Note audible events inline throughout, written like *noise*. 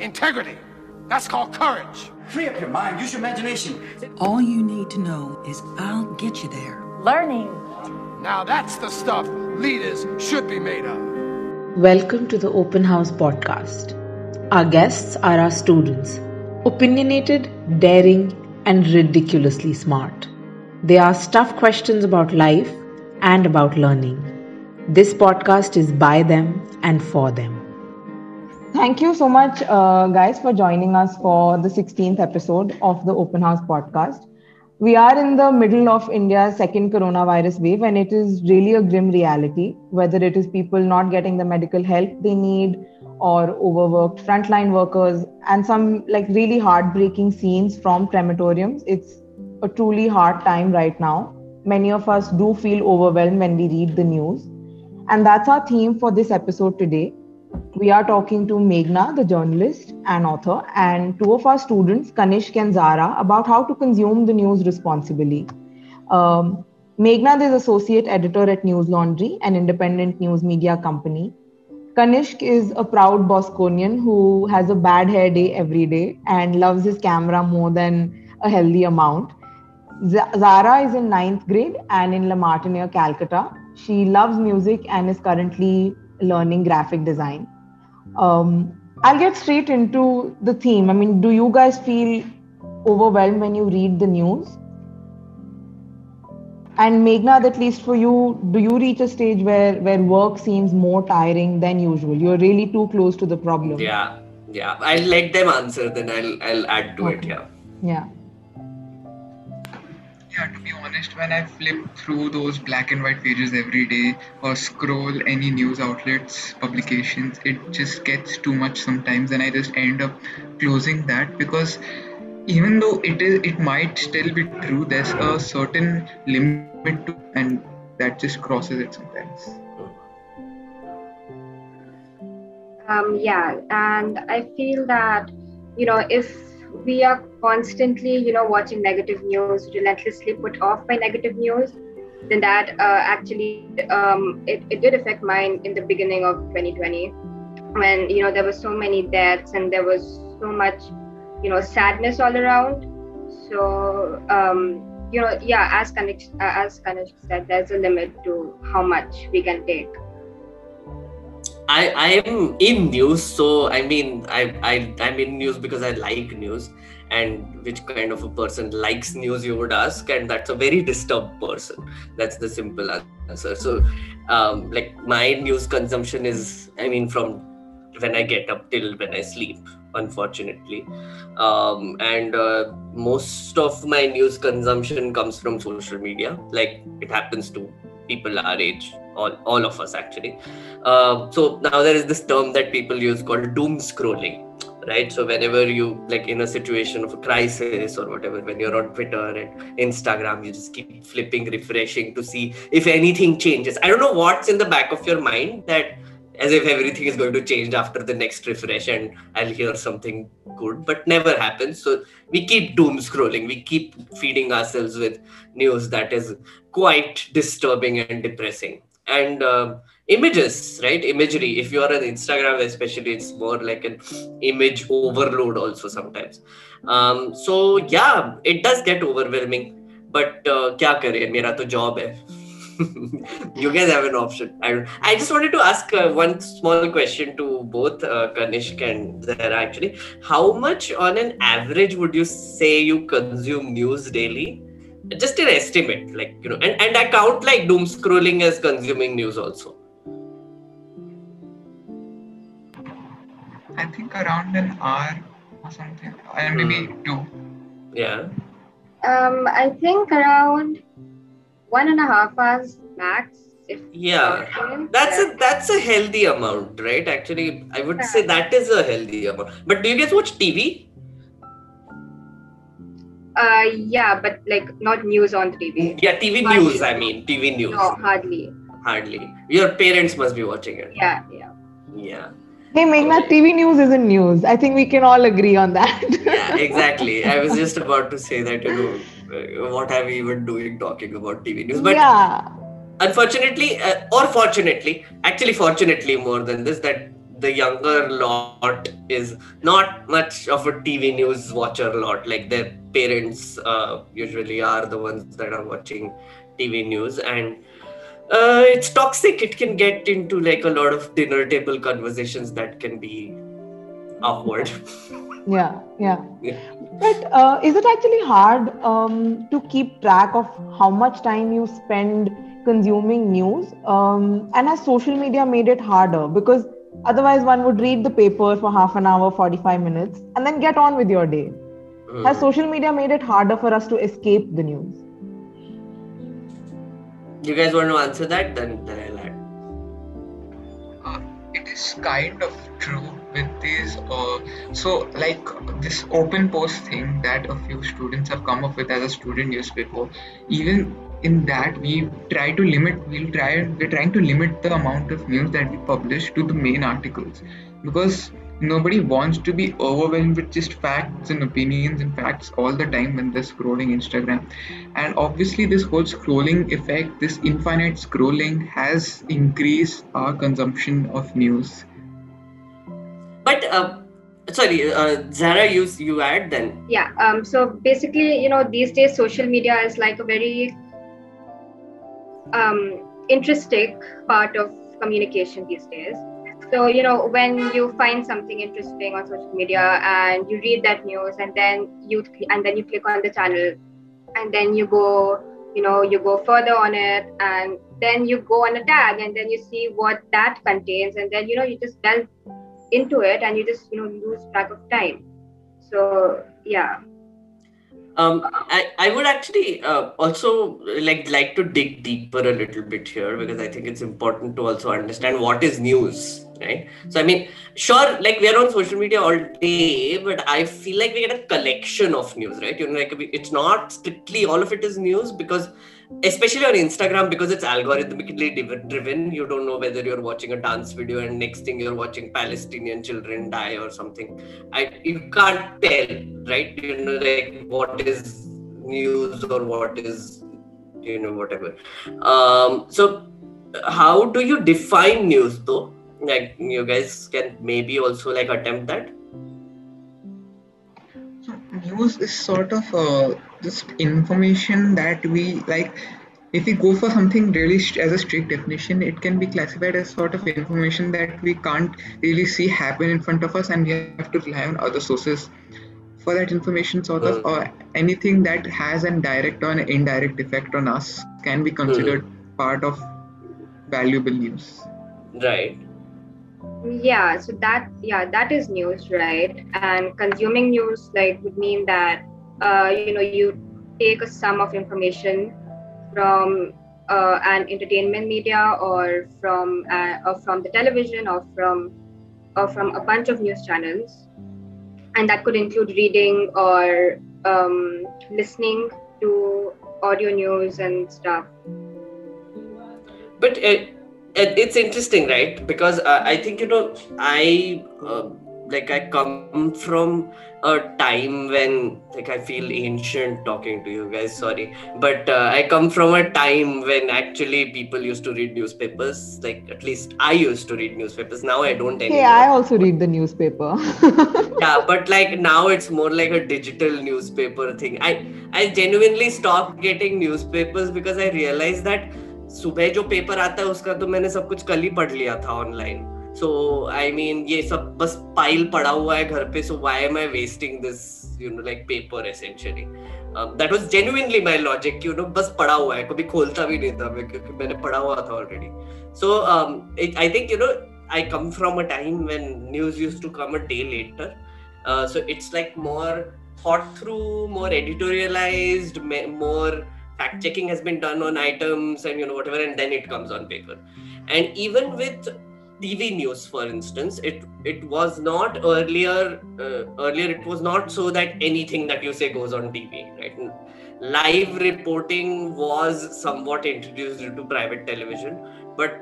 integrity. That's called courage. Free up your mind, use your imagination. All you need to know is I'll get you there. Learning. Now that's the stuff leaders should be made of. Welcome to the Open House podcast. Our guests are our students, opinionated, daring, and ridiculously smart. They ask tough questions about life and about learning. This podcast is by them and for them. Thank you so much, uh, guys, for joining us for the 16th episode of the Open House podcast. We are in the middle of India's second coronavirus wave, and it is really a grim reality. Whether it is people not getting the medical help they need, or overworked frontline workers, and some like really heartbreaking scenes from crematoriums, it's a truly hard time right now. Many of us do feel overwhelmed when we read the news. And that's our theme for this episode today we are talking to Meghnad, the journalist and author, and two of our students, Kanishk and Zahra, about how to consume the news responsibly. Um, Meghnad is associate editor at Newslaundry, an independent news media company. Kanishk is a proud Bosconian who has a bad hair day every day and loves his camera more than a healthy amount. Zahra is in ninth grade and in La Martiniere, Calcutta. She loves music and is currently learning graphic design. Um, I'll get straight into the theme. I mean, do you guys feel overwhelmed when you read the news? And Meghnad, at least for you, do you reach a stage where where work seems more tiring than usual? You're really too close to the problem. Yeah, yeah. I'll let them answer, then I'll I'll add to okay. it. Yeah. Yeah yeah, to be honest, when I flip through those black and white pages every day or scroll any news outlets, publications, it just gets too much sometimes, and I just end up closing that because even though it is, it might still be true. There's a certain limit to, and that just crosses it sometimes. Um, yeah, and I feel that you know if we are constantly, you know, watching negative news, relentlessly put off by negative news, then that uh, actually um, it, it did affect mine in the beginning of 2020 when you know there were so many deaths and there was so much you know sadness all around. So um, you know yeah as Kanishk, uh, as Kanishk said there's a limit to how much we can take I I am in news, so I mean I I I'm in news because I like news, and which kind of a person likes news you would ask, and that's a very disturbed person. That's the simple answer. So, um, like my news consumption is, I mean, from when I get up till when I sleep, unfortunately. Um, and uh, most of my news consumption comes from social media. Like it happens to people our age, all, all of us actually. Uh, so now there is this term that people use called doom scrolling, right? So whenever you like in a situation of a crisis or whatever, when you're on Twitter and Instagram, you just keep flipping, refreshing to see if anything changes. I don't know what's in the back of your mind that as if everything is going to change after the next refresh and I'll hear something good, but never happens. So we keep doom scrolling, we keep feeding ourselves with news that is quite disturbing and depressing and um, images right? Imagery. If you are on instagram especially it's more like an image overload also sometimes. Um, so yeah it does get overwhelming. But uh, kya kare? To job *laughs* you guys have an option. I, I just wanted to ask uh, one small question to both uh, kanishk and Zahra actually. How much on an average would you say you consume news daily? Just an estimate, like, you know, and, and I count like doom scrolling as consuming news also. I think around an hour or something, and maybe mm. two. Yeah. Um, I think around one and a half hours max. yeah, that's a that's a healthy amount, right? Actually, I would say that is a healthy amount. But do you guys watch TV? Uh, yeah, but like not news on TV. Yeah, TV hardly. news. I mean, TV news. No, hardly. Hardly. Your parents must be watching it. Yeah, yeah. Yeah. Hey, Meghnad, TV news isn't news. I think we can all agree on that. yeah, *laughs* exactly. I was just about to say that, you know, uh, what are we even doing talking about TV news? But yeah. unfortunately, uh, or fortunately, actually, fortunately, more than this, that the younger lot is not much of a TV news watcher lot. Like their parents uh, usually are the ones that are watching TV news, and uh, it's toxic. It can get into like a lot of dinner table conversations that can be awkward. *laughs* yeah, yeah. Yeah. But uh, is it actually hard um, to keep track of how much time you spend consuming news? Um, and has social media made it harder? Because otherwise, one would read the paper for half an hour, 45 minutes, and then get on with your day. Mm. Has social media made it harder for us to escape the news? you guys want to answer that? Then, then I'll add. Uh, it is kind of true with these uh, so like this open post thing that a few students have come up with as a student newspaper even in that we try to limit we'll try we're trying to limit the amount of news that we publish to the main articles because nobody wants to be overwhelmed with just facts and opinions and facts all the time when they're scrolling Instagram. And obviously, this whole scrolling effect, this infinite scrolling, has increased our consumption of news. But uh, sorry, uh, Zahra, you you add then. Yeah. Um. So basically, you know, these days social media is like a very um interesting part of communication these days so you know when you find something interesting on social media and you read that news and then you and then you click on the channel and then you go you know you go further on it and then you go on a tag and then you see what that contains and then you know you just delve into it and you just you know lose track of time so yeah um, I, I would actually uh, also like like to dig deeper a little bit here because I think it's important to also understand what is news, right? So I mean, sure, like we are on social media all day, but I feel like we get a collection of news, right? You know, like it's not strictly all of it is news because especially on Instagram because it's algorithmically driven. You don't know whether you're watching a dance video and next thing you're watching Palestinian children die or something. I you can't tell, right? You know, like what is news or what is you know whatever. Um, so how do you define news though? Like you guys can maybe also like attempt that. So news is sort of uh, just information that we like. If we go for something really st- as a strict definition, it can be classified as sort of information that we can't really see happen in front of us, and we have to rely on other sources for that information. Sort of, or hmm. anything that has a direct or an indirect effect on us can be considered hmm. part of valuable news. Right. yeah so that yeah that is news right and consuming news like would mean that uh, you know you take a sum of information from uh, an entertainment media or from uh, or from the television or from or from a bunch of news channels. And that could include reading or um, listening to audio news and stuff. But it, it, it's interesting right? Because uh, i think you know i uh, like i come from a time when like i feel ancient talking to you guys sorry but uh, i come from a time when actually people used to read newspapers like at least i used to read newspapers now i don't anymore Hey, I also read the newspaper. *laughs* yeah but like now it's more like a digital newspaper thing i i genuinely stopped getting newspapers because i realized that सुबह जो paper आता है उसका तो मैंने सब कुछ कल ही पढ़ लिया था ऑनलाइन सो आई मीन ये सब बस पाइल पड़ा हुआ है घर पे so why am I wasting this you know like paper essentially that was genuinely my logic you know बस पड़ा हुआ है कभी खोलता भी नहीं था मैं क्योंकि मैंने पढ़ा हुआ था already so I think you no I come from a time when news used to come a day later. Uh, so it's like more thought through, more editorialized, ma- more fact checking has been done on items and you know whatever, and then it comes on paper. And even with TV news, for instance, it it was not earlier. Uh, earlier, it was not so that anything that you say goes on TV, right? Live reporting was somewhat introduced into private television, but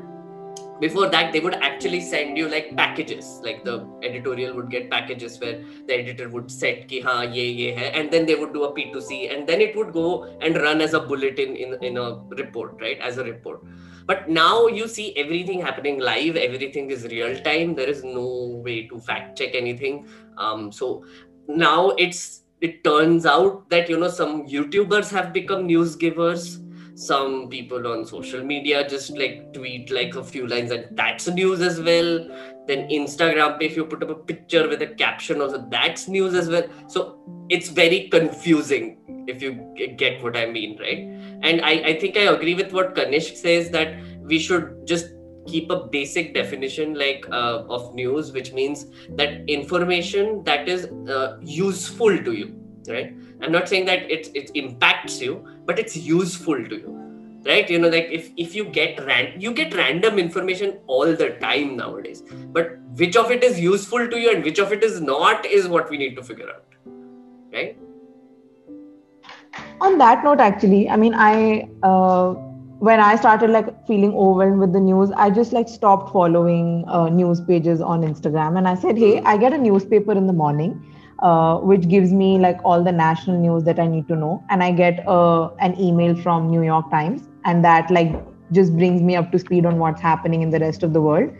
before that they would actually send you like packages like the editorial would get packages where the editor would set ki ha ye ye hai and then they would do a PTC and then it would go and run as a bulletin in in a report right as a report but now you see everything happening live everything is real time there is no way to fact check anything. Um, so now it's it turns out that you know some youtubers have become news givers. Some people on social media just like tweet like a few lines and that's news as well. Then instagram if you put up a picture with a caption also that's news as well. So it's very confusing if you get what i mean right and i, I think i agree with what kanishk says that we should just keep a basic definition like uh, of news which means that information that is uh, useful to you right? I'm not saying that it, it impacts you but it's useful to you right? You know like if, if you get ran you get random information all the time nowadays but which of it is useful to you and which of it is not is what we need to figure out right on that note actually i mean i uh, when i started like feeling overwhelmed with the news i just like stopped following uh, news pages on instagram and i said hey i get a newspaper in the morning uh, which gives me like all the national news that I need to know. And I get uh, an email from New York Times, and that like just brings me up to speed on what's happening in the rest of the world.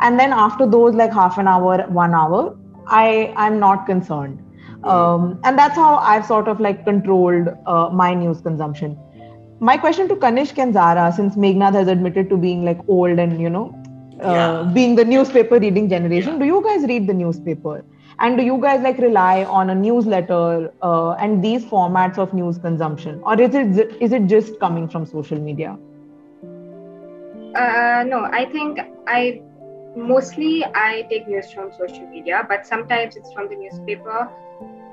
And then after those like half an hour, one hour, I I'm not concerned. Um, and that's how I've sort of like controlled uh, my news consumption. My question to Kanishk and Zahra, since Meghnad has admitted to being like old and you know uh, Yeah. being the newspaper reading generation, Yeah. do you guys read the newspaper? and do you guys like rely on a newsletter uh, and these formats of news consumption or is it is it just coming from social media Uh, no, I think I mostly I take news from social media, but sometimes it's from the newspaper.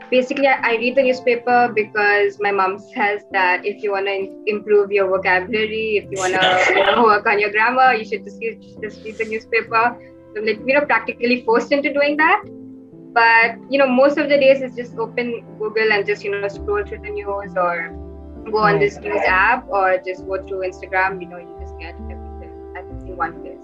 Basically, I, I read the newspaper because my mom says that if you want to improve your vocabulary, if you want to you know, work on your grammar, you should just, read- just read the newspaper. So, like, you know, practically forced into doing that. But you know, most of the days it's just open Google and just you know scroll through the news or go on this news app or just go through Instagram. You know, you just get everything in one place.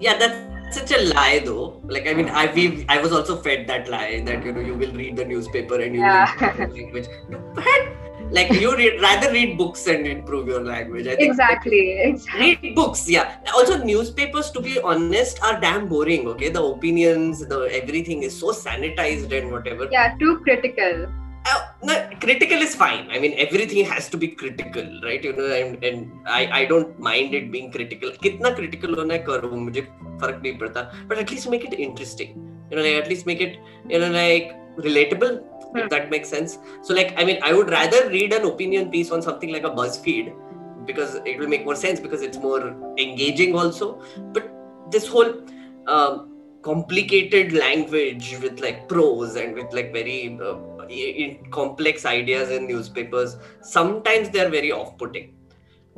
Yeah that's such a lie though like i mean i we i was also fed that lie that you know you will read the newspaper and you Yeah. will improve your language What? like you read, rather read books and improve your language i think Exactly. exactly. read books yeah also newspapers to be honest are damn boring okay the opinions the everything is so sanitized and whatever Yeah, too critical. uh, no, critical is fine. I mean, everything has to be critical, right? You know, and, and I, I don't mind it being critical. कितना critical होना है करो मुझे फर्क नहीं पड़ता. But at least make it interesting. You know, like at least make it you know like relatable. If Hmm. that makes sense. So like, I mean, I would rather read an opinion piece on something like a BuzzFeed because it will make more sense because it's more engaging also. But this whole um, complicated language with like prose and with like very uh, i- i- complex ideas in newspapers sometimes they're very off-putting.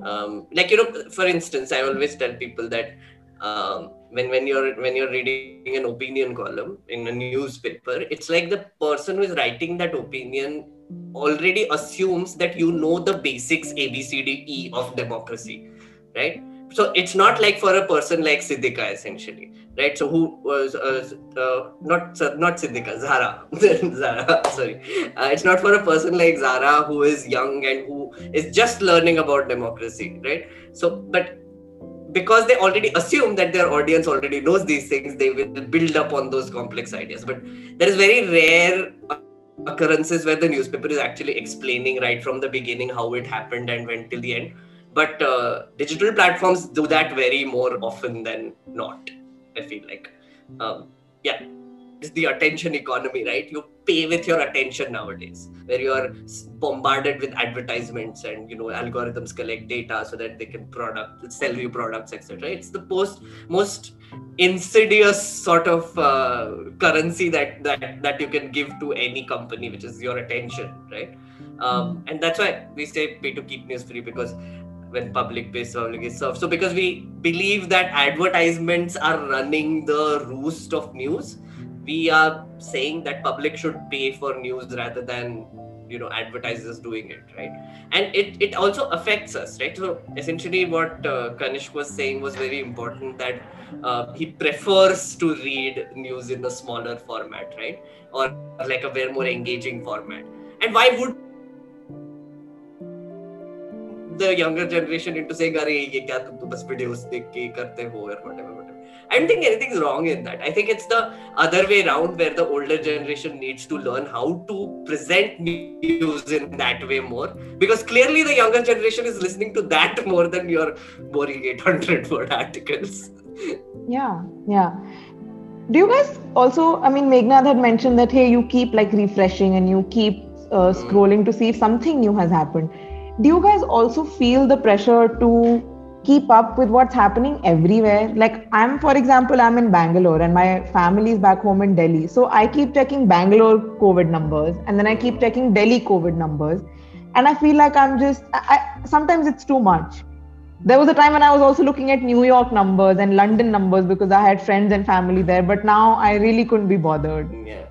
Um, like you know for instance i always tell people that um, when when you're when you're reading an opinion column in a newspaper it's like the person who is writing that opinion already assumes that you know the basics a b c d e of democracy right so it's not like for a person like Siddhika essentially, right? So who was uh, uh, not not Siddhika, Zahra, *laughs* Zahra. Sorry, uh, it's not for a person like Zahra who is young and who is just learning about democracy, right? So, but because they already assume that their audience already knows these things, they will build up on those complex ideas. But there is very rare occurrences where the newspaper is actually explaining right from the beginning how it happened and went till the end but uh, digital platforms do that very more often than not i feel like. Um, yeah it's the attention economy right? You pay with your attention nowadays where you are bombarded with advertisements and you know algorithms collect data so that they can product sell you products etc it's the post most insidious sort of uh, currency that that that you can give to any company which is your attention right? Um, and that's why we say pay to keep news free because when public pays public is served so because we believe that advertisements are running the roost of news we are saying that public should pay for news rather than you know advertisers doing it right? And it, it also affects us right? So essentially what uh, kanishk was saying was very important that uh, he prefers to read news in a smaller format right? Or like a very more engaging format. And why would the younger generation into saying, Are ye kya tum bas videos dekh ke karte ho or whatever, whatever. I don't think anything's wrong in that. I think it's the other way around where the older generation needs to learn how to present news in that way more. Because clearly the younger generation is listening to that more than your boring 800 word articles. Yeah, yeah. Do you guys also, I mean, Meghnad had mentioned that, hey, you keep like refreshing and you keep uh, hmm. scrolling to see if something new has happened. Do you guys also feel the pressure to keep up with what's happening everywhere. Like I'm, for example, I'm in Bangalore and my family is back home in Delhi. So I keep checking Bangalore COVID numbers and then I keep checking Delhi COVID numbers. And I feel like I'm just, I, sometimes it's too much. There was a time when I was also looking at New York numbers and London numbers because I had friends and family there. But now I really couldn't be bothered. Yeah.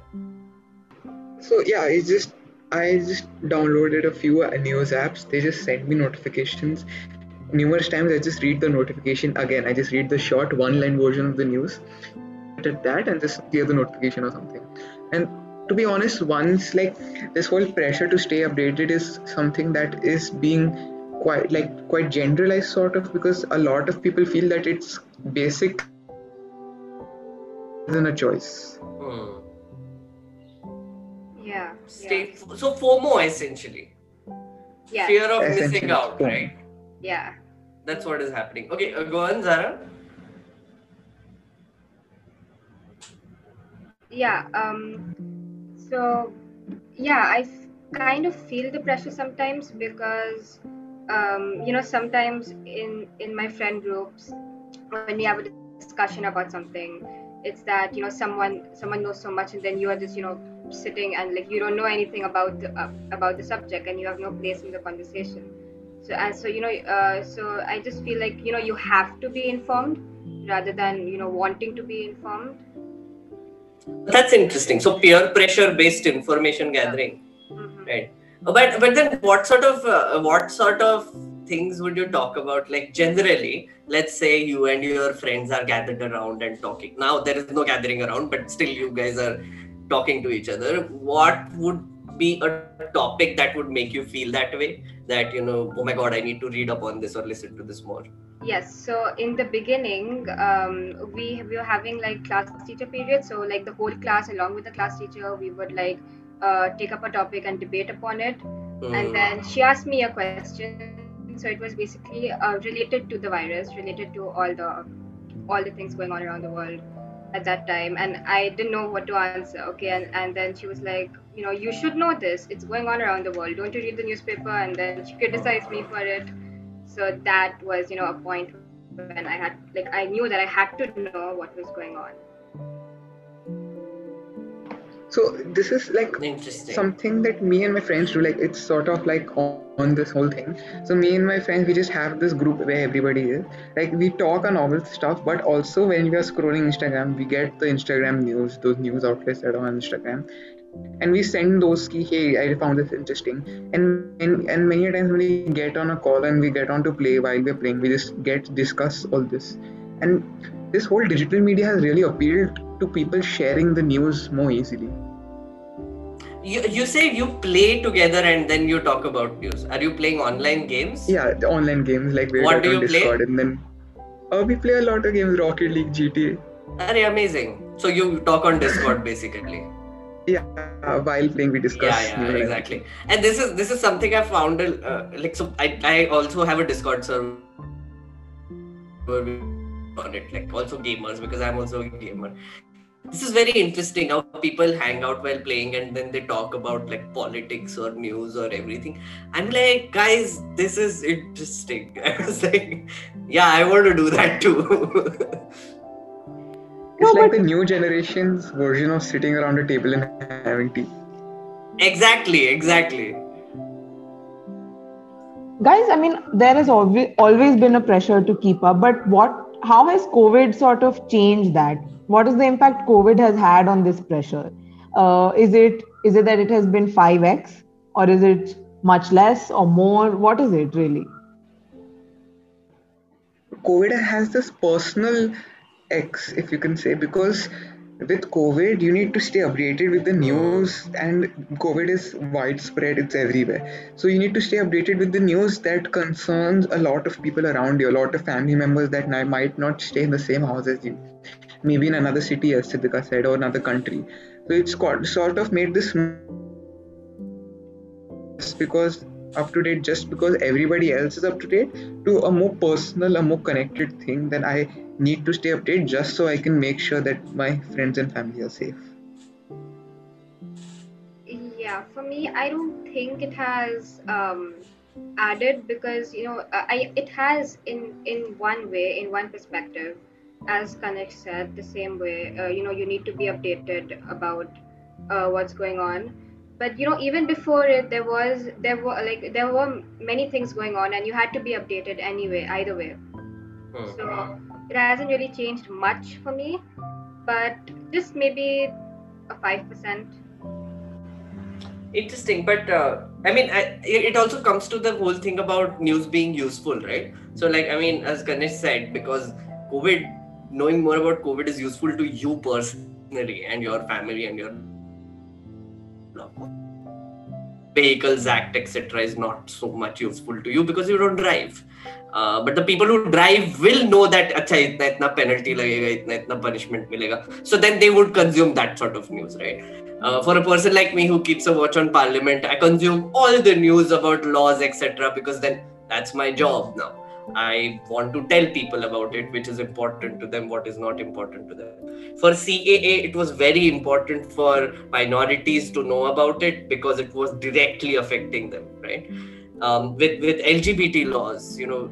So yeah, it's just I just downloaded a few news apps. They just send me notifications numerous times I just read the notification again. I just read the short one line version of the news at that and just clear the notification or something. And to be honest, once like this whole pressure to stay updated is something that is being quite like quite generalized sort of because a lot of people feel that it's basic than a choice. Hmm. Yeah. Stay, yeah. So FOMO essentially. Yeah. Fear of missing out, right? Yeah. That's what is happening. Okay, uh, go on, Zahra. Yeah. Um. So, yeah, I f- kind of feel the pressure sometimes because, um, you know, sometimes in in my friend groups, when we have a discussion about something, it's that you know someone someone knows so much, and then you are just you know sitting and like you don't know anything about the, uh, about the subject, and you have no place in the conversation. So and so you know, uh, so I just feel like you know you have to be informed rather than you know wanting to be informed. That's interesting. So peer pressure based information gathering, Mhm. right? But but then what sort of uh, what sort of things would you talk about? Like generally, let's say you and your friends are gathered around and talking. Now there is no gathering around, but still you guys are talking to each other. What would be a topic that would make you feel that way? That you know, oh my god, I need to read up on this or listen to this more. Yes. So in the beginning, um, we we were having like class teacher period. So like the whole class, along with the class teacher, we would like uh, take up a topic and debate upon it. Hmm. And then she asked me a question. So it was basically uh, related to the virus, related to all the all the things going on around the world at that time. And I didn't know what to answer. Okay. And and then she was like, you know, you should know this. It's going on around the world. Don't you read the newspaper? And then she criticized me for it so that was you know a point when i had like i knew that i had to know what was going on So this is like something that me and my friends do like it's sort of like on, on this whole thing. So me and my friends we just have this group where everybody is. Like we talk on all this stuff but also when we are scrolling instagram we get the instagram news those news outlets that are on instagram. And we send those key hey i found this interesting. And, and and many times when we get on a call and we get on to play while we're playing. We just get discuss all this and this whole digital media has really appealed to people sharing the news more easily You, you say you play together and then you talk about news. Are you playing online games? Yeah, the online games like we What do on you play? Discord and then uh, we play a lot of games, Rocket League, GTA. Are amazing. So you talk on Discord *laughs* basically. Yeah, uh, while playing we discuss. yeah, yeah, exactly. And this is this is something I found. Uh, like so, I I also have a Discord server on it. Like also gamers because I'm also a gamer. This is very interesting how people hang out while playing and then they talk about like politics or news or everything. I'm like, guys, this is interesting. *laughs* I was like, yeah, I want to do that too. *laughs* It's No, like but- the new generation's version of sitting around a table and having tea. exactly, exactly. Guys, I mean, there has always always been a pressure to keep up, but what? How has COVID sort of changed that? What is the impact COVID has had on this pressure? Uh, is it is it that it has been five x, or is it much less or more? What is it really? COVID has this personal X, if you can say, because with COVID, you need to stay updated with the news, and COVID is widespread, it's everywhere. So, you need to stay updated with the news that concerns a lot of people around you, a lot of family members that might not stay in the same house as you, maybe in another city, as Siddhika said, or another country. So, it's sort of made this because up to date just because everybody else is up to date to a more personal a more connected thing then i need to stay updated just so i can make sure that my friends and family are safe. Yeah for me i don't think it has um, added because you know I, it has in in one way in one perspective. As Kanishk said the same way uh, you know you need to be updated about uh, what's going on but you know even before it there was there were like there were many things going on and you had to be updated anyway either way. Hmm. so it hasn't really changed much for me but just maybe a 5% interesting but uh, i mean I, it also comes to the whole thing about news being useful right? So like i mean as Kanishk said because covid knowing more about covid is useful to you personally and your family and your vehicles act etc is not so much useful to you because you don't drive. Uh, but the people who drive will know that acha itna itna penalty lagega itna itna punishment milega. So then they would consume that sort of news right? Uh, for a person like me who keeps a watch on parliament i consume all the news about laws etc because then that's my job now I want to tell people about it, which is important to them, what is not important to them. For CAA, it was very important for minorities to know about it because it was directly affecting them, right? Um, with with LGBT laws, you know,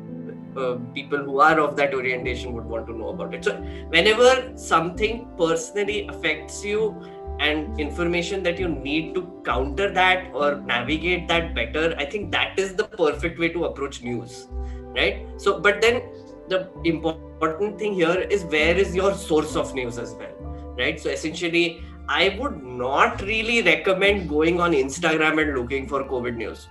uh, people who are of that orientation would want to know about it. So, whenever something personally affects you and information that you need to counter that or navigate that better, I think that is the perfect way to approach news right? So but then the important thing here is where is your source of news as well right? So essentially i would not really recommend going on instagram and looking for covid news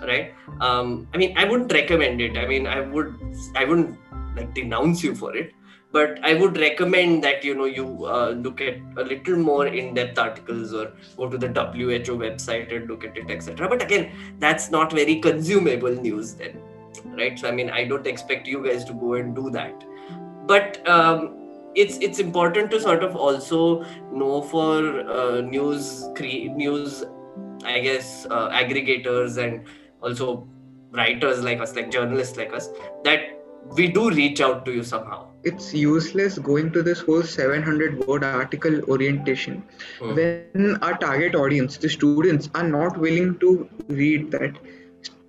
right? Um i mean i wouldn't recommend it. I mean i would i wouldn't like denounce you for it but i would recommend that you know you uh, look at a little more in-depth articles or go to the who website and look at it etc but again that's not very consumable news then right? So i mean i don't expect you guys to go and do that. But um, it's it's important to sort of also know for uh, news cre- news i guess uh, aggregators and also writers like us like journalists like us that we do reach out to you somehow. It's useless going to this whole 700 word article orientation hmm. when our target audience the students are not willing to read that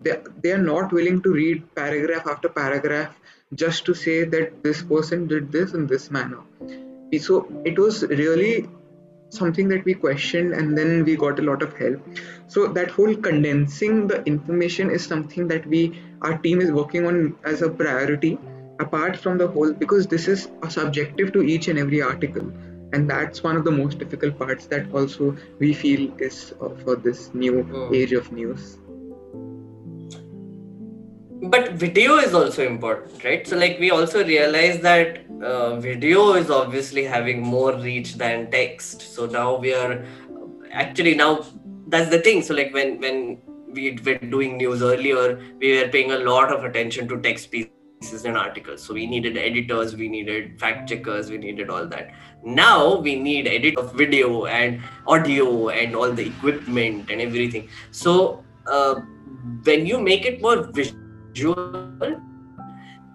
they, they are not willing to read paragraph after paragraph just to say that this person did this in this manner. So it was really something that we questioned and then we got a lot of help. So that whole condensing the information is something that we our team is working on as a priority apart from the whole because this is subjective to each and every article. And that's one of the most difficult parts that also we feel is uh, for this new oh. age of news but video is also important right? So like we also realize that uh, video is obviously having more reach than text. So now we are actually now that's the thing. So like when when we were doing news earlier we were paying a lot of attention to text pieces and articles. So we needed editors we needed fact checkers we needed all that. Now we need edit of video and audio and all the equipment and everything. So uh, when you make it more visual usual.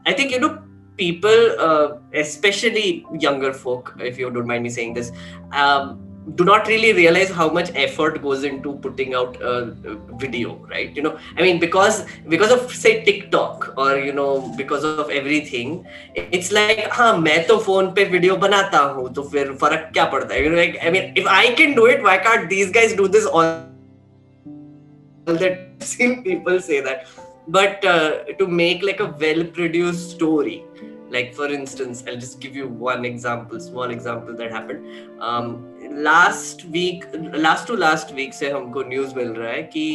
I think, you know, people, uh, especially younger folk, if you don't mind me saying this, um, do not really realize how much effort goes into putting out a video right? You know i mean because because of say tiktok or you know because of everything it's like ha main to phone pe video banata hu to fir farak kya padta you know like, i mean if i can do it why can't these guys do this all? That same people say that but uh, to make like a well produced story like for instance i'll just give you one example small example that happened. Um, last week last to last week se humko news mil raha hai ki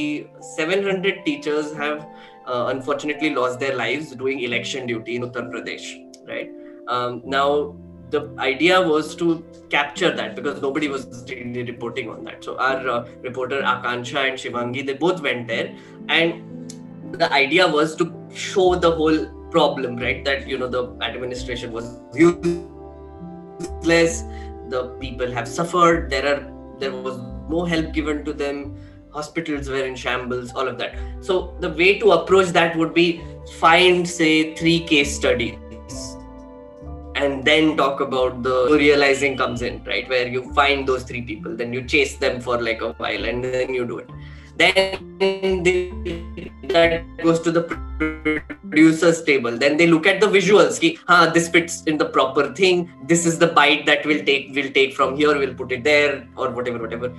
700 teachers have uh, unfortunately lost their lives doing election duty in uttar pradesh right? Um, now the idea was to capture that because nobody was really reporting on that. So our uh, reporter akansha and shivangi they both went there and the idea was to show the whole problem, right? That you know the administration was useless, the people have suffered, there are there was no help given to them, hospitals were in shambles, all of that. So the way to approach that would be find say three case studies and then talk about the realizing comes in right where you find those three people then you chase them for like a while and then you do it then they, that goes to the producers table. Then they look at the visuals. Ki, this fits in the proper thing. This is the bite that we'll take we'll take from here. We'll put it there or whatever whatever.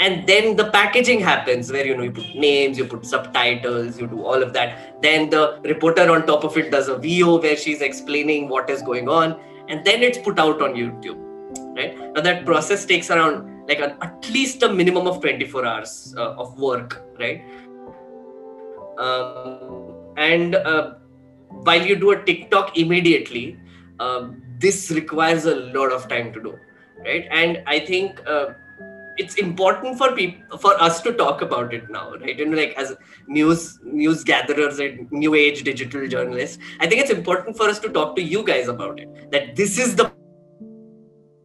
And then the packaging happens where you know you put names you put subtitles you do all of that. Then the reporter on top of it does a vo where she's explaining what is going on. And then it's put out on youtube right? Now that process takes around like a, at least a minimum of 24 hours uh, of work right? Um, and uh, while you do a tiktok immediately um, this requires a lot of time to do right? And i think uh, it's important for people for us to talk about it now right? And like as news news gatherers and new age digital journalists i think it's important for us to talk to you guys about it that this is the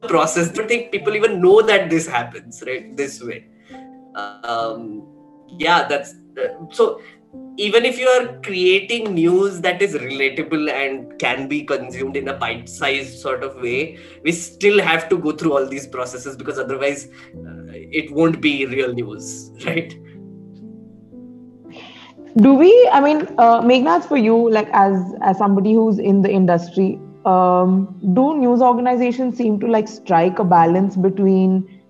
process don't think people even know that this happens right this way. Um yeah that's uh, so even if you are creating news that is relatable and can be consumed in a bite-sized sort of way we still have to go through all these processes because otherwise uh, it won't be real news *laughs* right? Do we i mean uh, Meghnad, for you like as as somebody who's in the industry um, do news organizations seem to like strike a balance between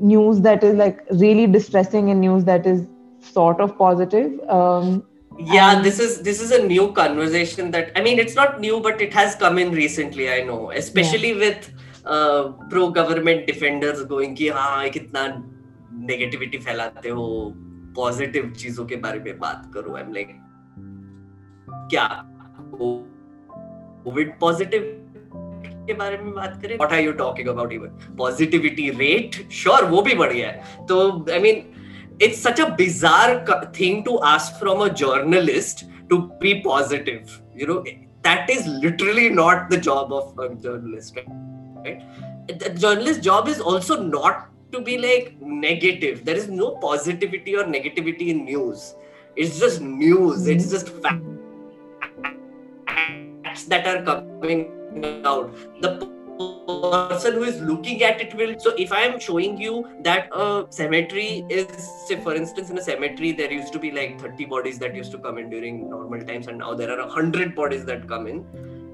news that is like really distressing and news that is sort of positive um, yeah this is this is a new conversation that i mean it's not new but it has come in recently i know especially yeah. with uh, pro government defenders going कि हाँ कितना negativity फैलाते हो positive चीजों के बारे में बात करो आई एम लाइक क्या Covid positive के बारे में बात करें what are you talking about even positivity rate sure वो भी बढ़िया है तो I mean it's such a bizarre thing to ask from a journalist to be positive you know that is literally not the job of a journalist right the journalist job is also not to be like negative. There is no positivity or negativity in news. It's just news. It's hmm. just fact. That are coming out. The person who is looking at it will so if i am showing you that a cemetery is say for instance in a cemetery there used to be like 30 bodies that used to come in during normal times and now there are 100 bodies that come in.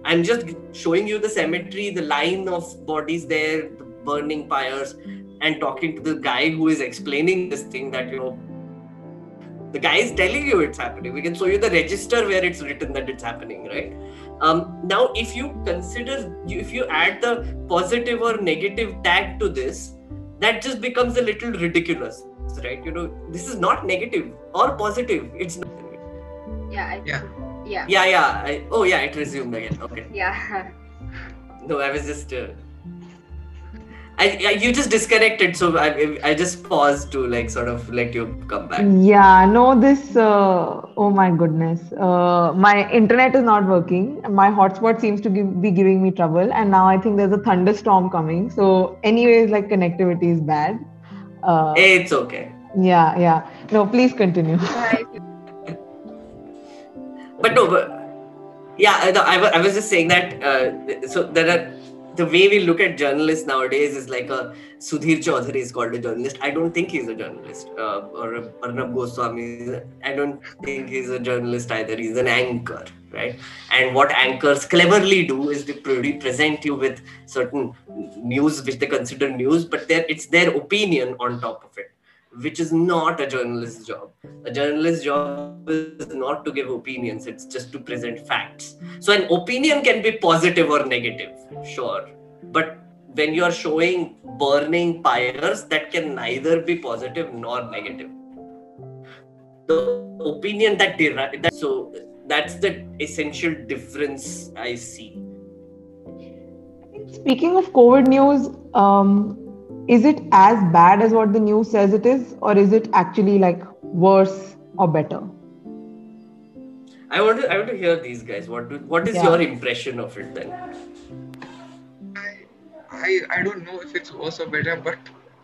I'm just showing you the cemetery the line of bodies there the burning pyres and talking to the guy who is explaining this thing that you know the guy is telling you it's happening. We can show you the register where it's written that it's happening right um, now, if you consider, if you add the positive or negative tag to this, that just becomes a little ridiculous, right? You know, this is not negative or positive. It's not. Yeah. I, yeah. Yeah. Yeah. Yeah. I, oh, yeah. It resumed again. Okay. Yeah. *laughs* no, I was just. Uh, I, I, you just disconnected, so I, I just paused to like sort of let you come back. Yeah, no, this. Uh, oh my goodness, uh, my internet is not working. My hotspot seems to give, be giving me trouble, and now I think there's a thunderstorm coming. So, anyways, like connectivity is bad. Uh, it's okay. Yeah, yeah. No, please continue. but no, but yeah, I, I was just saying that. Uh, so there are the way we look at journalists nowadays is like a Sudhir Chaudhary is called a journalist. I don't think he's a journalist. Uh, or a Arnab Goswami, I don't think he's a journalist either. He's an anchor, right? And what anchors cleverly do is they present you with certain news which they consider news, but it's their opinion on top of it which is not a journalist's job. A journalist's job is not to give opinions, it's just to present facts. So, an opinion can be positive or negative, sure. But when you are showing burning pyres, that can neither be positive nor negative. The opinion that derives, that, so that's the essential difference I see. Speaking of COVID news, um, is it as bad as what the news says it is, or is it actually like worse or better? I want to I want to hear these guys. What do, what is Yeah. your impression of it then? I I don't know if it's worse or better, but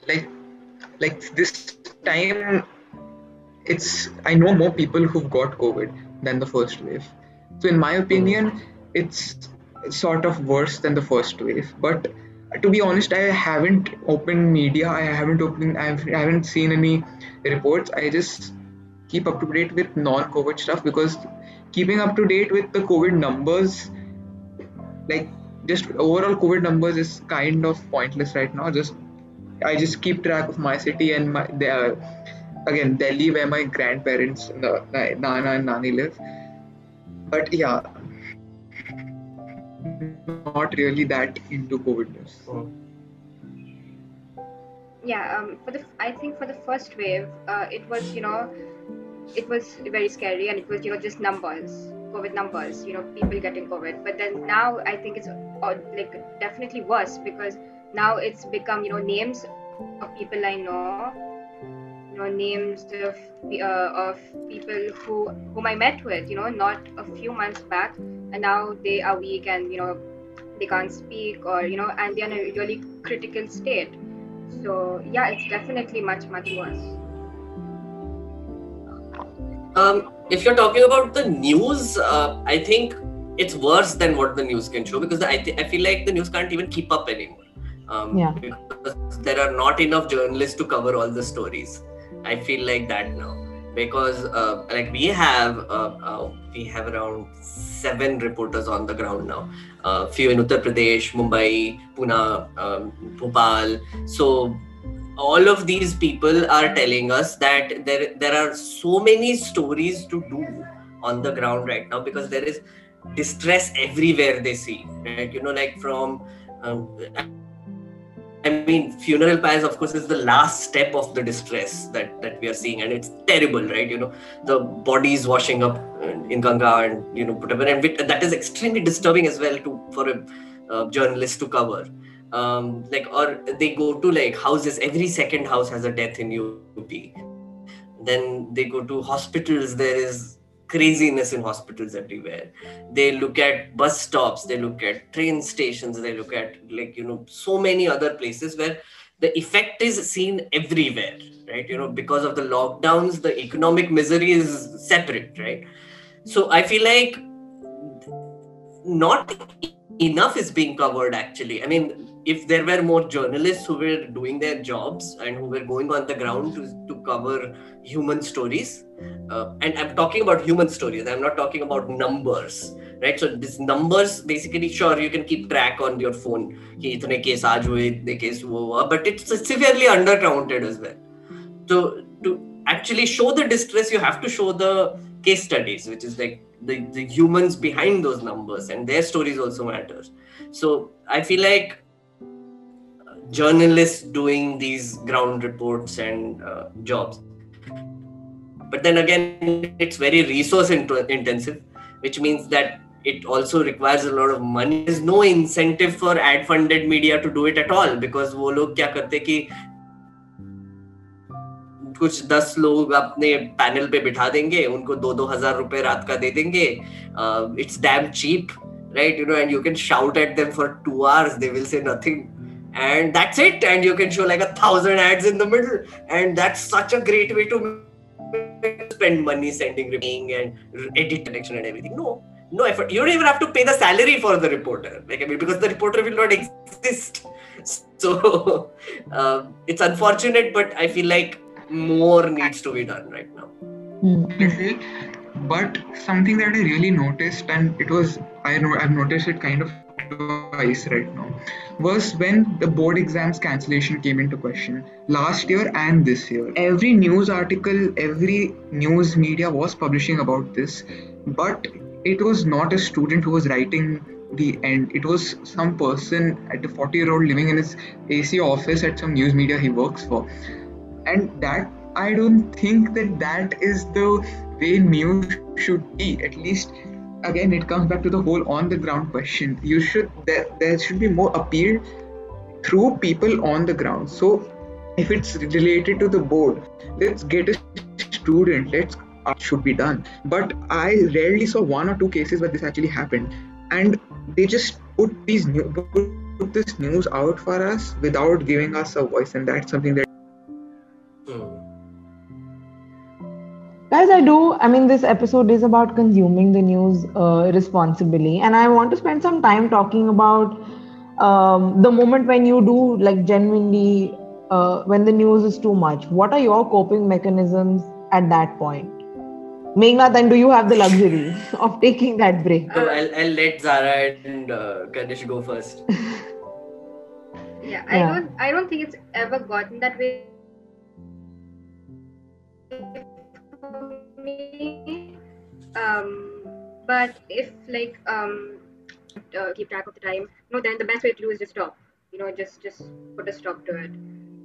like like this time, it's I know more people who've got COVID than the first wave. So in my opinion, hmm. it's sort of worse than the first wave. But to be honest, I haven't opened media. I haven't opened. I've, I haven't seen any reports. I just keep up to date with non-COVID stuff because keeping up to date with the COVID numbers like just overall covid numbers is kind of pointless right now just i just keep track of my city and my the, uh, again delhi where my grandparents nana and nani live but yeah not really that into covid news yeah um, for the i think for the first wave uh, it was you know it was very scary and it was you know just numbers covid numbers you know people getting covid. But then now i think it's uh, like definitely worse because now it's become you know names of people i know you know names of uh, of people who whom i met with you know not a few months back and now they are weak and you know they can't speak or you know and they're in a really critical state so yeah it's definitely much much worse Um, if you're talking about the news, uh, I think it's worse than what the news can show because I, th- I feel like the news can't even keep up anymore. Um, Yeah. Because there are not enough journalists to cover all the stories. I feel like that now because uh, like we have uh, uh, we have around seven reporters on the ground now. Uh, few in Uttar Pradesh, Mumbai, Pune, um, Bhopal. So all of these people are telling us that there there are so many stories to do on the ground right now because there is distress everywhere they see right you know like from um, I mean, funeral pyres, of course, is the last step of the distress that, that we are seeing, and it's terrible, right? You know, the bodies washing up in Ganga and you know whatever, and that is extremely disturbing as well to for a uh, journalist to cover. Um, like, or they go to like houses. Every second house has a death in UP. Then they go to hospitals. There is craziness in hospitals everywhere. They look at bus stops they look at train stations they look at like you know so many other places where the effect is seen everywhere right? You know because of the lockdowns the economic misery is separate right? So i feel like not enough is being covered actually. I mean if there were more journalists who were doing their jobs and who were going on the ground to, to cover human stories uh, and i'm talking about human stories i'm not talking about numbers right? So this numbers basically sure you can keep track on your phone but it's severely undercounted as well. So to actually show the distress you have to show the case studies which is like the, the humans behind those numbers and their stories also matters. So i feel like journalists doing these ground reports and uh, jobs but then again it's very resource int- intensive which means that it also requires a lot of money there's no incentive for ad funded media to do it at all because वो लोग क्या करते कि कुछ दस लोग अपने panel पे बिठा देंगे उनको दो दो हजार रुपए रात का दे देंगे it's damn cheap right you know and you can shout at them for two hours they will say nothing and that's it. And you can show like a thousand ads in the middle. And that's such a great way to spend money sending reading and edit connection and everything. No no effort. You don't even have to pay the salary for the reporter like i mean because the reporter will not exist. So uh, *laughs* it's unfortunate but i feel like more needs to be done right now. But something that I really noticed, and it was I know I've noticed it kind of twice right now, was when the board exams cancellation came into question last year and this year. Every news article, every news media was publishing about this, but it was not a student who was writing the end. It was some person at a 40 year old living in his AC office at some news media he works for and that i don't think that that is the way news should be at least again it comes back to the whole on the ground question. You should there, there should be more appeal through people on the ground. So if it's related to the board let's get a student let's uh, should be done. But i rarely saw one or two cases where this actually happened. And they just put these new put this news out for us without giving us a voice. And that's something that Guys, I do. I mean, this episode is about consuming the news uh, responsibly, and I want to spend some time talking about um, the moment when you do like genuinely uh, when the news is too much. What are your coping mechanisms at that point? Meghnad, then do you have the luxury *laughs* of taking that break? So I'll, I'll let Zahra and uh, Kanishk go first. *laughs* yeah i Yeah. don't i don't think it's ever gotten that way for me um but if like um uh, keep track of the time no then the best way to do is just stop you know just just put a stop to it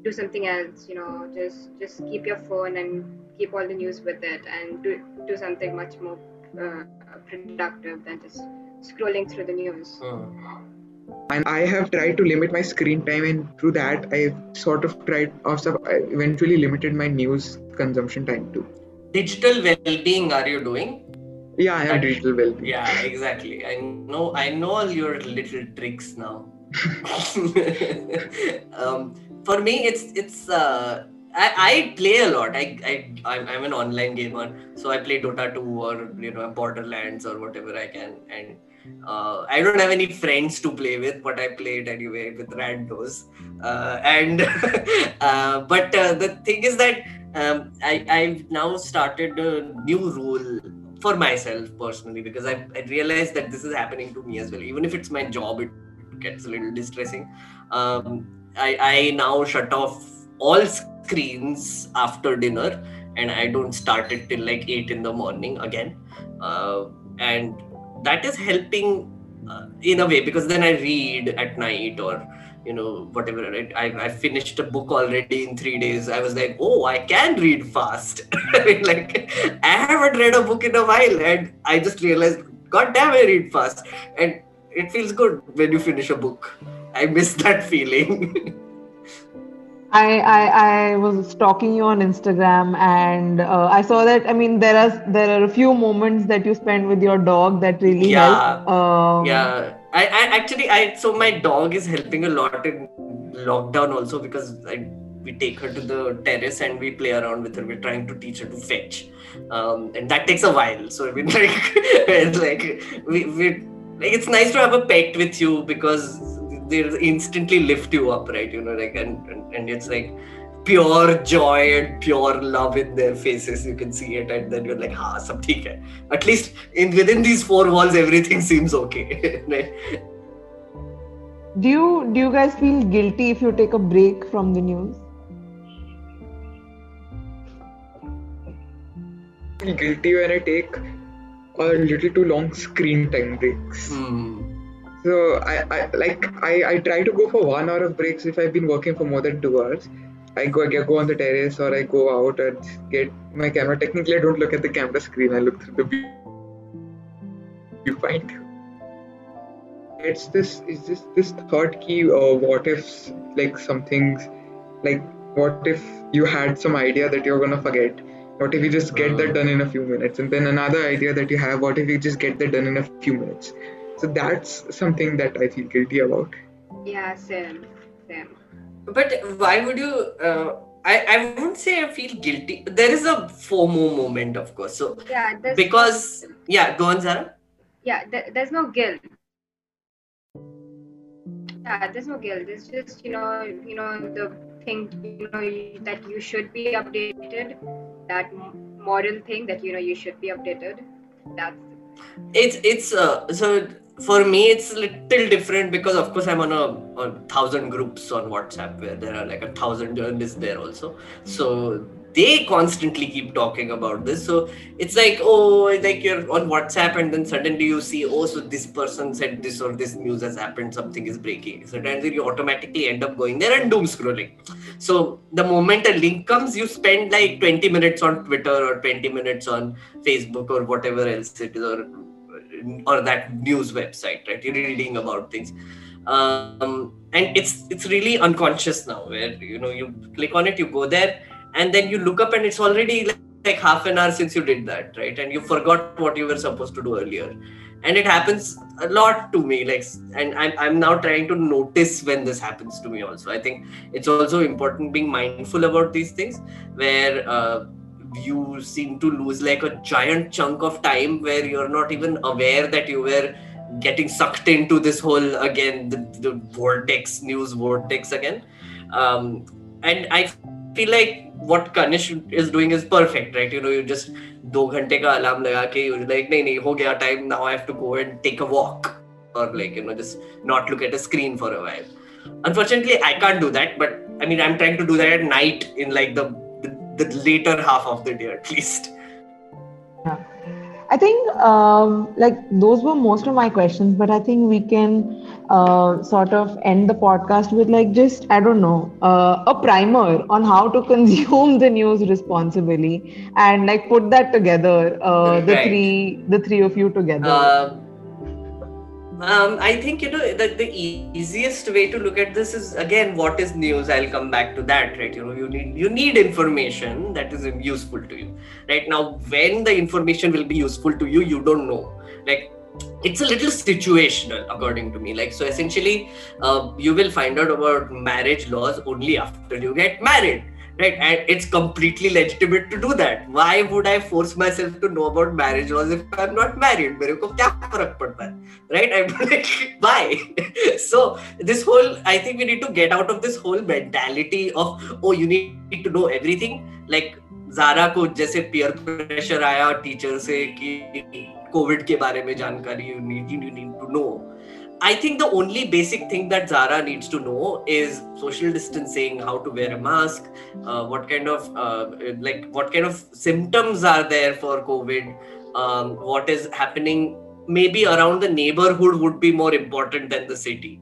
do something else you know just just keep your phone and keep all the news with it and do do something much more uh, productive than just scrolling through the news Hmm. and I have tried to limit my screen time, and through that, I've sort of tried, also, I eventually limited my news consumption time too. Digital well-being, are you doing? Yeah, I have digital well-being. Yeah, exactly. I know. I know all your little tricks now. *laughs* um, for me, it's it's. Uh, I, I play a lot. I I I'm, I'm an online gamer, so I play Dota 2 or you know Borderlands or whatever I can, and uh, I don't have any friends to play with, but I play it anyway with randos. Uh, and *laughs* uh, but uh, the thing is that um, I I've now started a new rule for myself personally because I, I realized that this is happening to me as well. Even if it's my job, it gets a little distressing. Um, I, I now shut off all screens after dinner and I don't start it till like 8 in the morning again. Uh, and that is helping uh, in a way because then I read at night or you know whatever right? I, I finished a book already in three days i was like oh i can read fast *laughs* I mean, like i haven't read a book in a while and i just realized god damn i read fast and it feels good when you finish a book i miss *laughs* that feeling I, I I was stalking you on Instagram and uh, I saw that I mean there are there are a few moments that you spend with your dog that really Yeah. help. Um, yeah I, I actually i so my dog is helping a lot in lockdown also because I, we take her to the terrace and we play around with her. We're trying to teach her to fetch. Um, and that takes a while. So i mean *laughs* like it's like we, we like it's nice to have a pet with you because they instantly lift you up right? You know like and, and, and it's like pure joy and pure love in their faces you can see it and then you're like ha sab theek hai at least in within these four walls everything *laughs* seems okay? *laughs* Do you do you guys feel guilty if you take a break from the news? Guilty when I take a little too long screen time breaks. Hmm. So I, I like I, I try to go for one hour of breaks if I've been working for more than two hours. I go I go on the terrace or I go out and get my camera. Technically, I don't look at the camera screen. I look through the view- viewfinder. It's this is this this third key. Uh, what ifs like some things like what if you had some idea that you're gonna forget? What if you just get that done in a few minutes? And then another idea that you have, what if you just get that done in a few minutes? So that's something that I feel guilty about. Yeah, same, same. But why would you? Uh, I I wouldn't say I feel guilty. There is a FOMO moment, of course. So Yeah, because yeah, go on, Zahra. yeah, there, there's no guilt. Yeah, there's no guilt. It's just you know, you know the thing you know you- that you should be updated. That moral thing that you know you should be updated. That's it's it's uh, so for me it's a little different because of course i'm on a, a thousand groups on whatsapp where there are like a thousand journalists there also. So they constantly keep talking about this. So it's like oh like you're on whatsapp and then suddenly you see oh so this person said this or this news has happened something is breaking. So then you automatically end up going there and doom scrolling. So the moment a link comes you spend like 20 minutes on twitter or 20 minutes on facebook or whatever else it is or or that news website right? You're reading about things. Um, and it's it's really unconscious now where you know you click on it you go there and then you look up and it's already like, like half an hour since you did that right? And you forgot what you were supposed to do earlier. And it happens a lot to me like and I'm, I'm now trying to notice when this happens to me also. I think it's also important being mindful about these things where uh, you seem to lose like a giant chunk of time where you're not even aware that you were getting sucked into this whole again the, the vortex news vortex again um, and i feel like what Kanishk is doing is perfect, right? You know, you just दो घंटे का alarm लगा के you're like no, नहीं हो गया time now I have to go and take a walk or like you know just not look at a screen for a while. Unfortunately, I can't do that, but I mean I'm trying to do that at night in like the the, later half of the day at least yeah. I think um, like those were most of my questions, but I think we can uh, sort of end the podcast with like just I don't know uh, a primer on how to consume the news responsibly and like put that together. Uh, the right. three the three of you together. Um, I think you know that the easiest way to look at this is again what is news. I'll come back to that, right? You know, you need you need information that is useful to you, right? Now, when the information will be useful to you, you don't know. Like it's a little situational according to me like so essentially uh, you will find out about marriage laws only after you get married right and it's completely legitimate to do that why would i force myself to know about marriage laws if i'm not married मेरे को क्या फर्क पड़ता है right i'm *laughs* like why *laughs* so this whole i think we need to get out of this whole mentality of oh you need to know everything like Zara को जैसे peer pressure आया teacher से कि कोविड के बारे में जानकारी you need you need to know I think the only basic thing that Zahra needs to know is social distancing, how to wear a mask, uh, what kind of uh, like what kind of symptoms are there for COVID, um, what is happening maybe around the neighborhood would be more important than the city,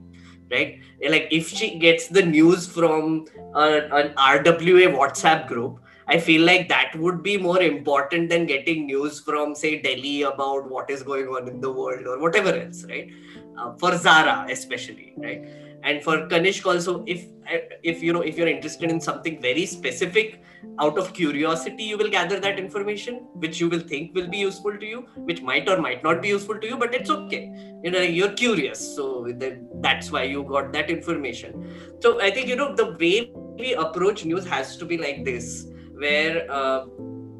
right? Like if she gets the news from an RWA WhatsApp group, I feel like that would be more important than getting news from, say, Delhi about what is going on in the world or whatever else, right? Uh, for Zahra, especially, right? And for Kanishk also, if if you know if you're interested in something very specific, out of curiosity, you will gather that information, which you will think will be useful to you, which might or might not be useful to you, but it's okay. You know, you're curious, so that's why you got that information. So I think you know the way we approach news has to be like this where uh,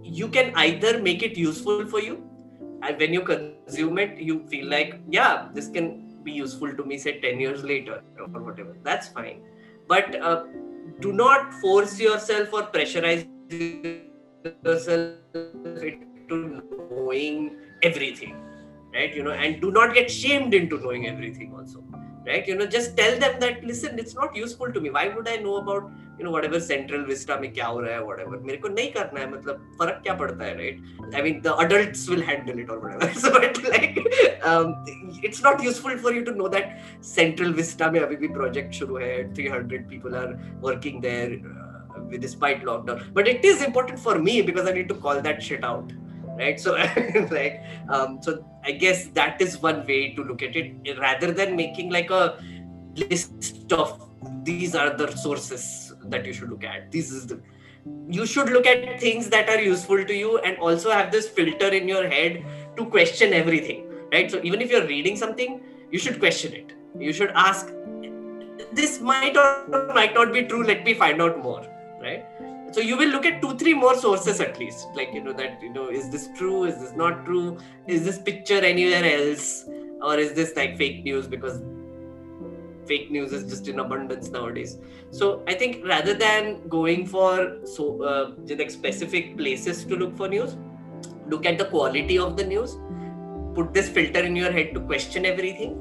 you can either make it useful for you and when you consume it you feel like yeah this can be useful to me say 10 years later or whatever. That's fine. But uh, do not force yourself or pressurize yourself into knowing everything right? You know and do not get shamed into knowing everything also right you know just tell them that listen it's not useful to me why would i know about you know whatever central vista में क्या हो रहा है whatever मेरे को नहीं करना है मतलब फर्क क्या पड़ता है right I mean the adults will handle it or whatever *laughs* so but like um, it's not useful for you to know that central vista में अभी भी project शुरू है 300 people are working there uh, despite lockdown but it is important for me because I need to call that shit out right? So *laughs* like um, so i guess that is one way to look at it. Rather than making like a list of these are the sources that you should look at. This is the you should look at things that are useful to you and also have this filter in your head to question everything. Right? So even if you're reading something you should question it. You should ask this might or might not be true. Let me find out more so you will look at two three more sources at least. Like you know that you know is this true? Is this not true? Is this picture anywhere else? Or is this like fake news? Because fake news is just in abundance nowadays. So i think rather than going for so uh, like specific places to look for news look at the quality of the news. Put this filter in your head to question everything.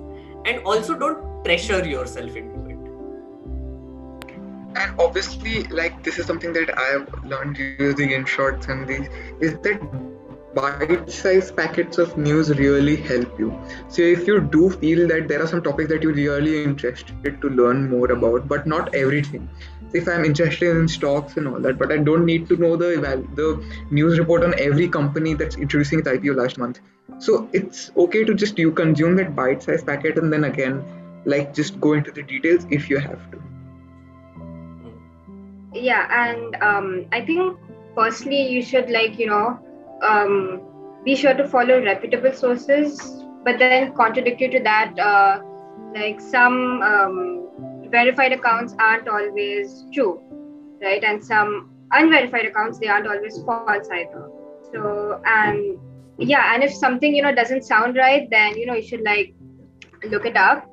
And also don't pressure yourself into and obviously like this is something that i have learned using Inshorts and these is that bite-sized packets of news really help you so if you do feel that there are some topics that you're really interested to learn more about but not everything if I'm interested in stocks and all that, but I don't need to know the the news report on every company that's introducing its IPO last month. So it's okay to just you consume that bite-sized packet and then again, like just go into the details if you have to. Yeah, and um, I think firstly you should like you know um, be sure to follow reputable sources, but then contradictory to that, uh, like some um, verified accounts aren't always true, right? And some unverified accounts, they aren't always false either. So, and yeah, and if something, you know, doesn't sound right, then, you know, you should like look it up.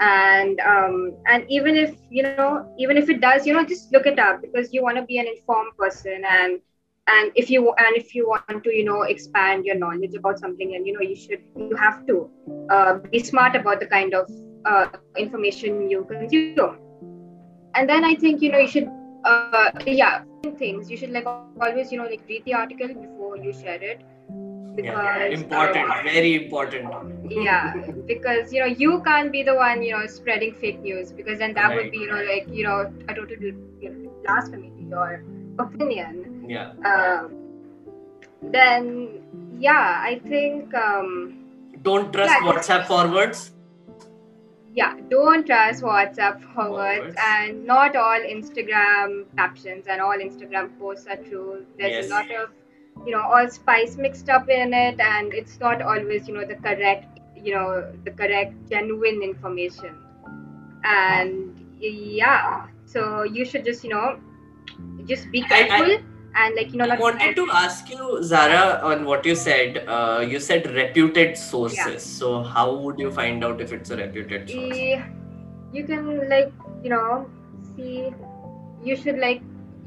And um, and even if you know, even if it does, you know, just look it up because you want to be an informed person and and if you and if you want to you know expand your knowledge about something and you know you should you have to uh, be smart about the kind of uh, information you consume. And then i think you know you should uh, yeah things you should like always you know like read the article before you share it because yeah, important um, very important yeah because you know you can't be the one you know spreading fake news because then that right. would be you know like you know a total you know, blasphemy to your opinion. Yeah. Um, then yeah i think um, don't trust yeah, whatsapp forwards? Yeah don't trust whatsapp forwards and not all instagram captions and all instagram posts are true. There's yes. a lot of you know all spice mixed up in it and it's not always you know the correct you know the correct genuine information. And yeah so you should just you know just be careful I, I, and like you know i wanted to ask you zahra on what you said. Uh, you said reputed sources. Yeah. so how would you find out if it's a reputed source? You can like you know see. You should like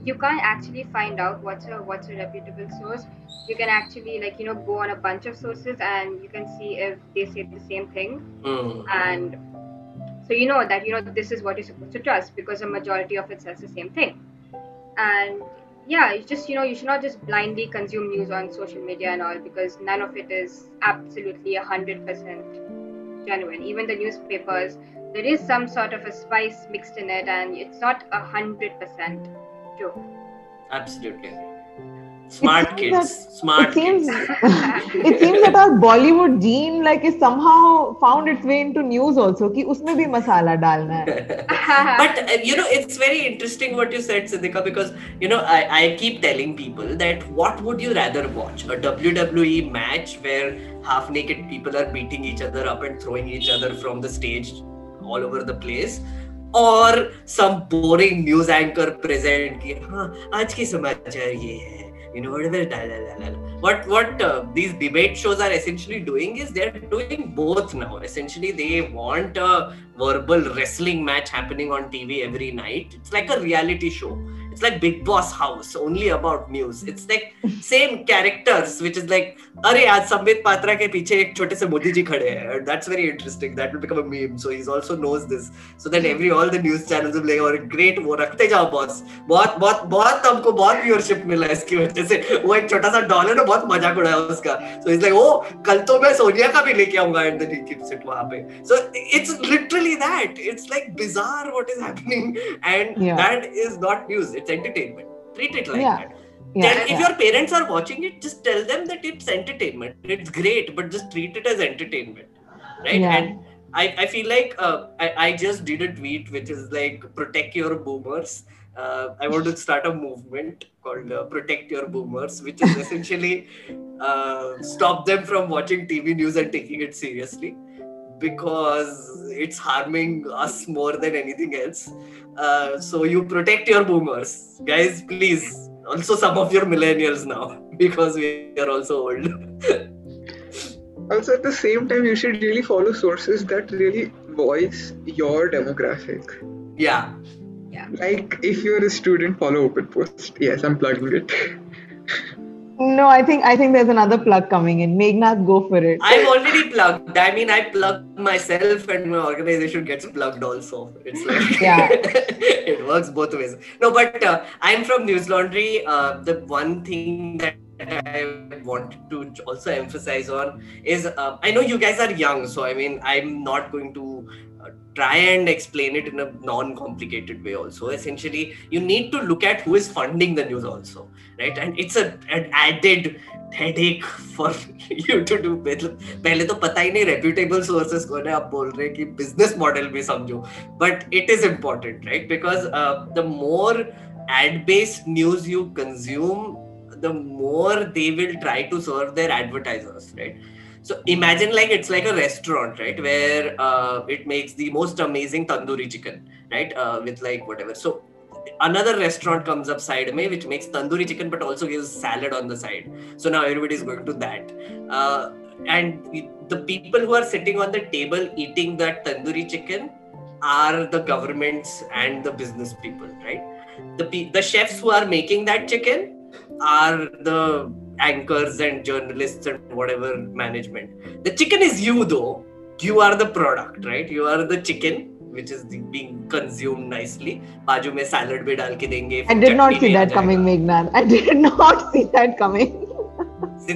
you can't actually find out what's a what's a reputable source. You can actually like you know go on a bunch of sources and you can see if they say the same thing. Mm. and so you know that you know this is what you're supposed to trust because a majority of it says the same thing. And yeah it's just you know you should not just blindly consume news on social media and all because none of it is absolutely 100% genuine. Even the newspapers there is some sort of a spice mixed in it and it's not 100% Absolutely. Smart kids. That, smart it seems, kids. *laughs* it seems that our Bollywood gene like is somehow found its way into news also कि उसमें भी मसाला डालना but uh, you know it's very interesting what you said Siddhika because you know I, I keep telling people that what would you rather watch a WWE match where half naked people are beating each other up and throwing each other from the stage all over the place or some boring news anchor present किया हाँ आज की समाचार ये है you know whatever what what uh, these debate shows are essentially doing is they're doing both now essentially they want a verbal wrestling match happening on tv every night it's like a reality show it's like Bigg Boss House, only about news. It's like same characters, which is like, अरे आज संबित पात्रा के पीछे एक छोटे से मोदी जी खड़े हैं. That's very interesting. That will become a meme. So he's also knows this. So then every all the news channels will be like, oh, और great वो रखते जाओ बॉस. बहुत बहुत बहुत हमको बहुत व्यूअरशिप मिला इसकी वजह से. वो एक छोटा सा डॉलर है बहुत मजाक उड़ाया उसका. So he's like, oh कल तो मैं सोनिया का भी लेके आऊंगा and then he keeps it वहाँ पे. So it's literally that. It's like bizarre what is happening and yeah. that is not news. It's entertainment. Treat it like yeah. that. Yeah, tell, if your parents are watching it, just tell them that it's entertainment. It's great, but just treat it as entertainment, right? And I, I feel like uh, I, I just did a tweet which is like protect your boomers. Uh, I want to start a movement called uh, Protect Your Boomers, which is essentially *laughs* uh, stop them from watching TV news and taking it seriously because it's harming us more than anything else. Uh, so you protect your boomers, guys. Please, also some of your millennials now *laughs* because we are also old. also, at the same time, you should really follow sources that really voice your demographic. Yeah. Yeah. Like if you're a student, follow Open Post. Yes, I'm plugging it. *laughs* No, I think I think there's another plug coming in. Meghnad, go for it. I'm already plugged. I mean, I plug myself, and my organization gets plugged also. It's like *laughs* yeah, *laughs* it works both ways. No, but uh, I'm from Newslaundry. Uh, the one thing that I want to also emphasize on is uh, I know you guys are young, so I mean I'm not going to try and explain it in a non-complicated way also essentially you need to look at who is funding the news also right and it's a an added headache for you to do पहले तो पता ही नहीं reputable sources कौन है आप बोल रहे हैं कि business model भी समझो but it is important right because uh, the more ad based news you consume the more they will try to serve their advertisers right so imagine like it's like a restaurant, right, where uh, it makes the most amazing tandoori chicken, right, uh, with like whatever. So another restaurant comes up side me which makes tandoori chicken but also gives salad on the side. So now everybody is going to that. Uh, and the people who are sitting on the table eating that tandoori chicken are the governments and the business people, right? The the chefs who are making that chicken are the anchors and journalists and whatever management. The chicken is you though. You are the product, right? You are the chicken which is being consumed nicely. बाजू में salad भी डाल के I did *laughs* not see that coming, Meghnad. I did not see that coming.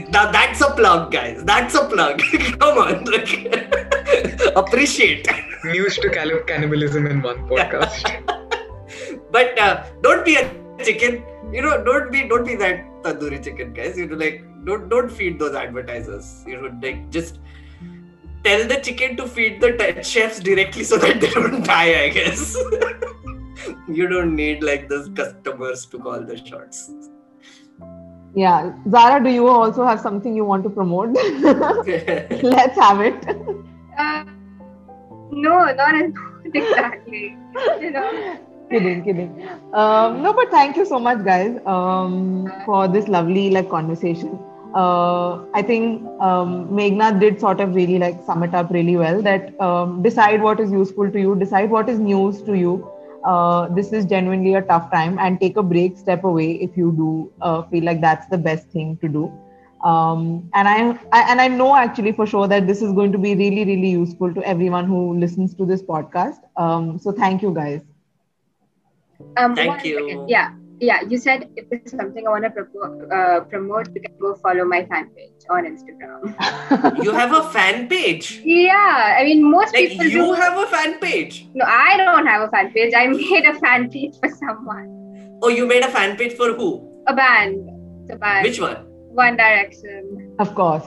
now that's a plug, guys. That's a plug. *laughs* Come on, *laughs* appreciate. News to cannibalism in one podcast. but uh, don't be a chicken. You know, don't be don't be that tandoori chicken, guys. You know, like don't don't feed those advertisers. You know, like just tell the chicken to feed the t- chefs directly so that they don't die i guess. *laughs* You don't need like those customers to call the shots. Yeah. Zahra do you also have something you want to promote? *laughs* *laughs* Let's have it. Uh, no not exactly. You know. Kidding, kidding. Um, no, but thank you so much, guys, um, for this lovely like conversation. Uh, I think um, Meghnad did sort of really like sum it up really well. That um, decide what is useful to you, decide what is news to you. Uh, this is genuinely a tough time, and take a break, step away if you do uh, feel like that's the best thing to do. Um, and I, I, and I know actually for sure that this is going to be really really useful to everyone who listens to this podcast. Um, so thank you guys. Um, Thank you. Second. Yeah, yeah. You said if there's something I want to pro- uh, promote, you can go follow my fan page on Instagram. you have a fan page? Yeah, I mean most like people. You do. have a fan page? No, I don't have a fan page. I *laughs* made a fan page for someone. Oh, you made a fan page for who? A band. It's a band. Which one? One Direction. Of course.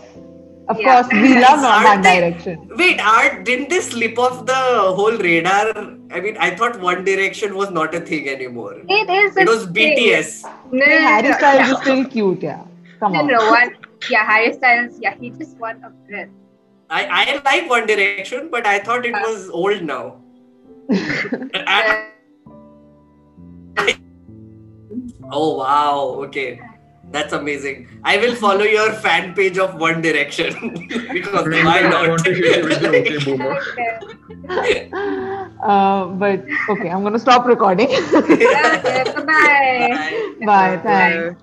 Of yeah. course, we *laughs* love One Direction. Wait, art didn't they slip off the whole radar? I mean, I thought One Direction was not a thing anymore. It is. It was thing. BTS. No, hey, Harry Styles is still cute, yeah. Come no, on. No, one. *laughs* Yeah, Harry Styles. Yeah, he just won a Brit. I I like One Direction, but I thought it uh, was old now. I, *laughs* I, oh wow! Okay. That's amazing. I will follow your fan page of One Direction *laughs* because why not? *laughs* uh, but okay, I'm gonna stop recording. okay, bye. *laughs* Bye. Bye. Thanks.